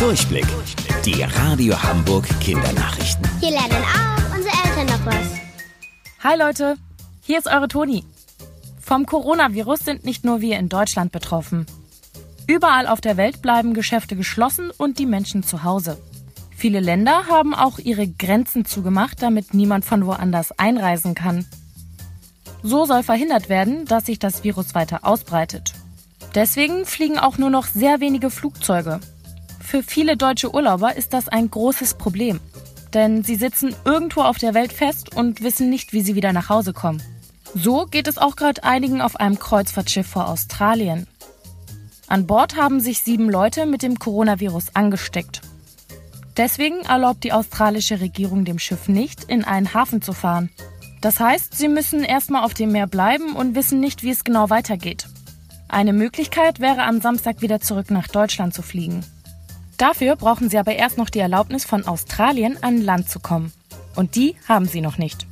Durchblick. Die Radio Hamburg Kindernachrichten. Hier lernen auch unsere Eltern noch was. Hi Leute, hier ist eure Toni. Vom Coronavirus sind nicht nur wir in Deutschland betroffen. Überall auf der Welt bleiben Geschäfte geschlossen und die Menschen zu Hause. Viele Länder haben auch ihre Grenzen zugemacht, damit niemand von woanders einreisen kann. So soll verhindert werden, dass sich das Virus weiter ausbreitet. Deswegen fliegen auch nur noch sehr wenige Flugzeuge. Für viele deutsche Urlauber ist das ein großes Problem, denn sie sitzen irgendwo auf der Welt fest und wissen nicht, wie sie wieder nach Hause kommen. So geht es auch gerade einigen auf einem Kreuzfahrtschiff vor Australien. An Bord haben sich sieben Leute mit dem Coronavirus angesteckt. Deswegen erlaubt die australische Regierung dem Schiff nicht, in einen Hafen zu fahren. Das heißt, sie müssen erstmal auf dem Meer bleiben und wissen nicht, wie es genau weitergeht. Eine Möglichkeit wäre am Samstag wieder zurück nach Deutschland zu fliegen. Dafür brauchen sie aber erst noch die Erlaubnis von Australien an Land zu kommen. Und die haben sie noch nicht.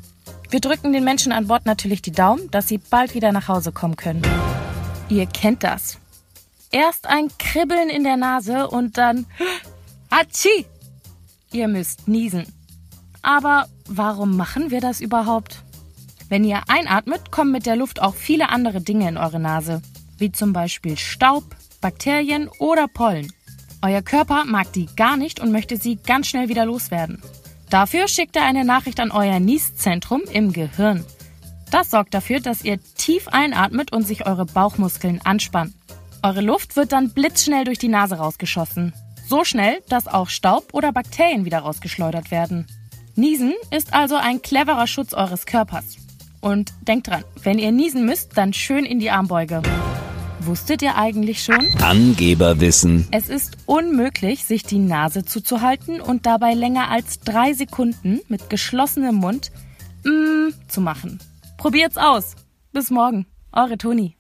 Wir drücken den Menschen an Bord natürlich die Daumen, dass sie bald wieder nach Hause kommen können. Ihr kennt das. Erst ein Kribbeln in der Nase und dann Hatschi! Ihr müsst niesen. Aber warum machen wir das überhaupt? Wenn ihr einatmet, kommen mit der Luft auch viele andere Dinge in eure Nase, wie zum Beispiel Staub, Bakterien oder Pollen. Euer Körper mag die gar nicht und möchte sie ganz schnell wieder loswerden. Dafür schickt er eine Nachricht an euer Nieszentrum im Gehirn. Das sorgt dafür, dass ihr tief einatmet und sich eure Bauchmuskeln anspannen. Eure Luft wird dann blitzschnell durch die Nase rausgeschossen. So schnell, dass auch Staub oder Bakterien wieder rausgeschleudert werden. Niesen ist also ein cleverer Schutz eures Körpers. Und denkt dran, wenn ihr niesen müsst, dann schön in die Armbeuge. Wusstet ihr eigentlich schon? Angeberwissen. Es ist unmöglich, sich die Nase zuzuhalten und dabei länger als drei Sekunden mit geschlossenem Mund mm, zu machen. Probiert's aus. Bis morgen. Eure Toni.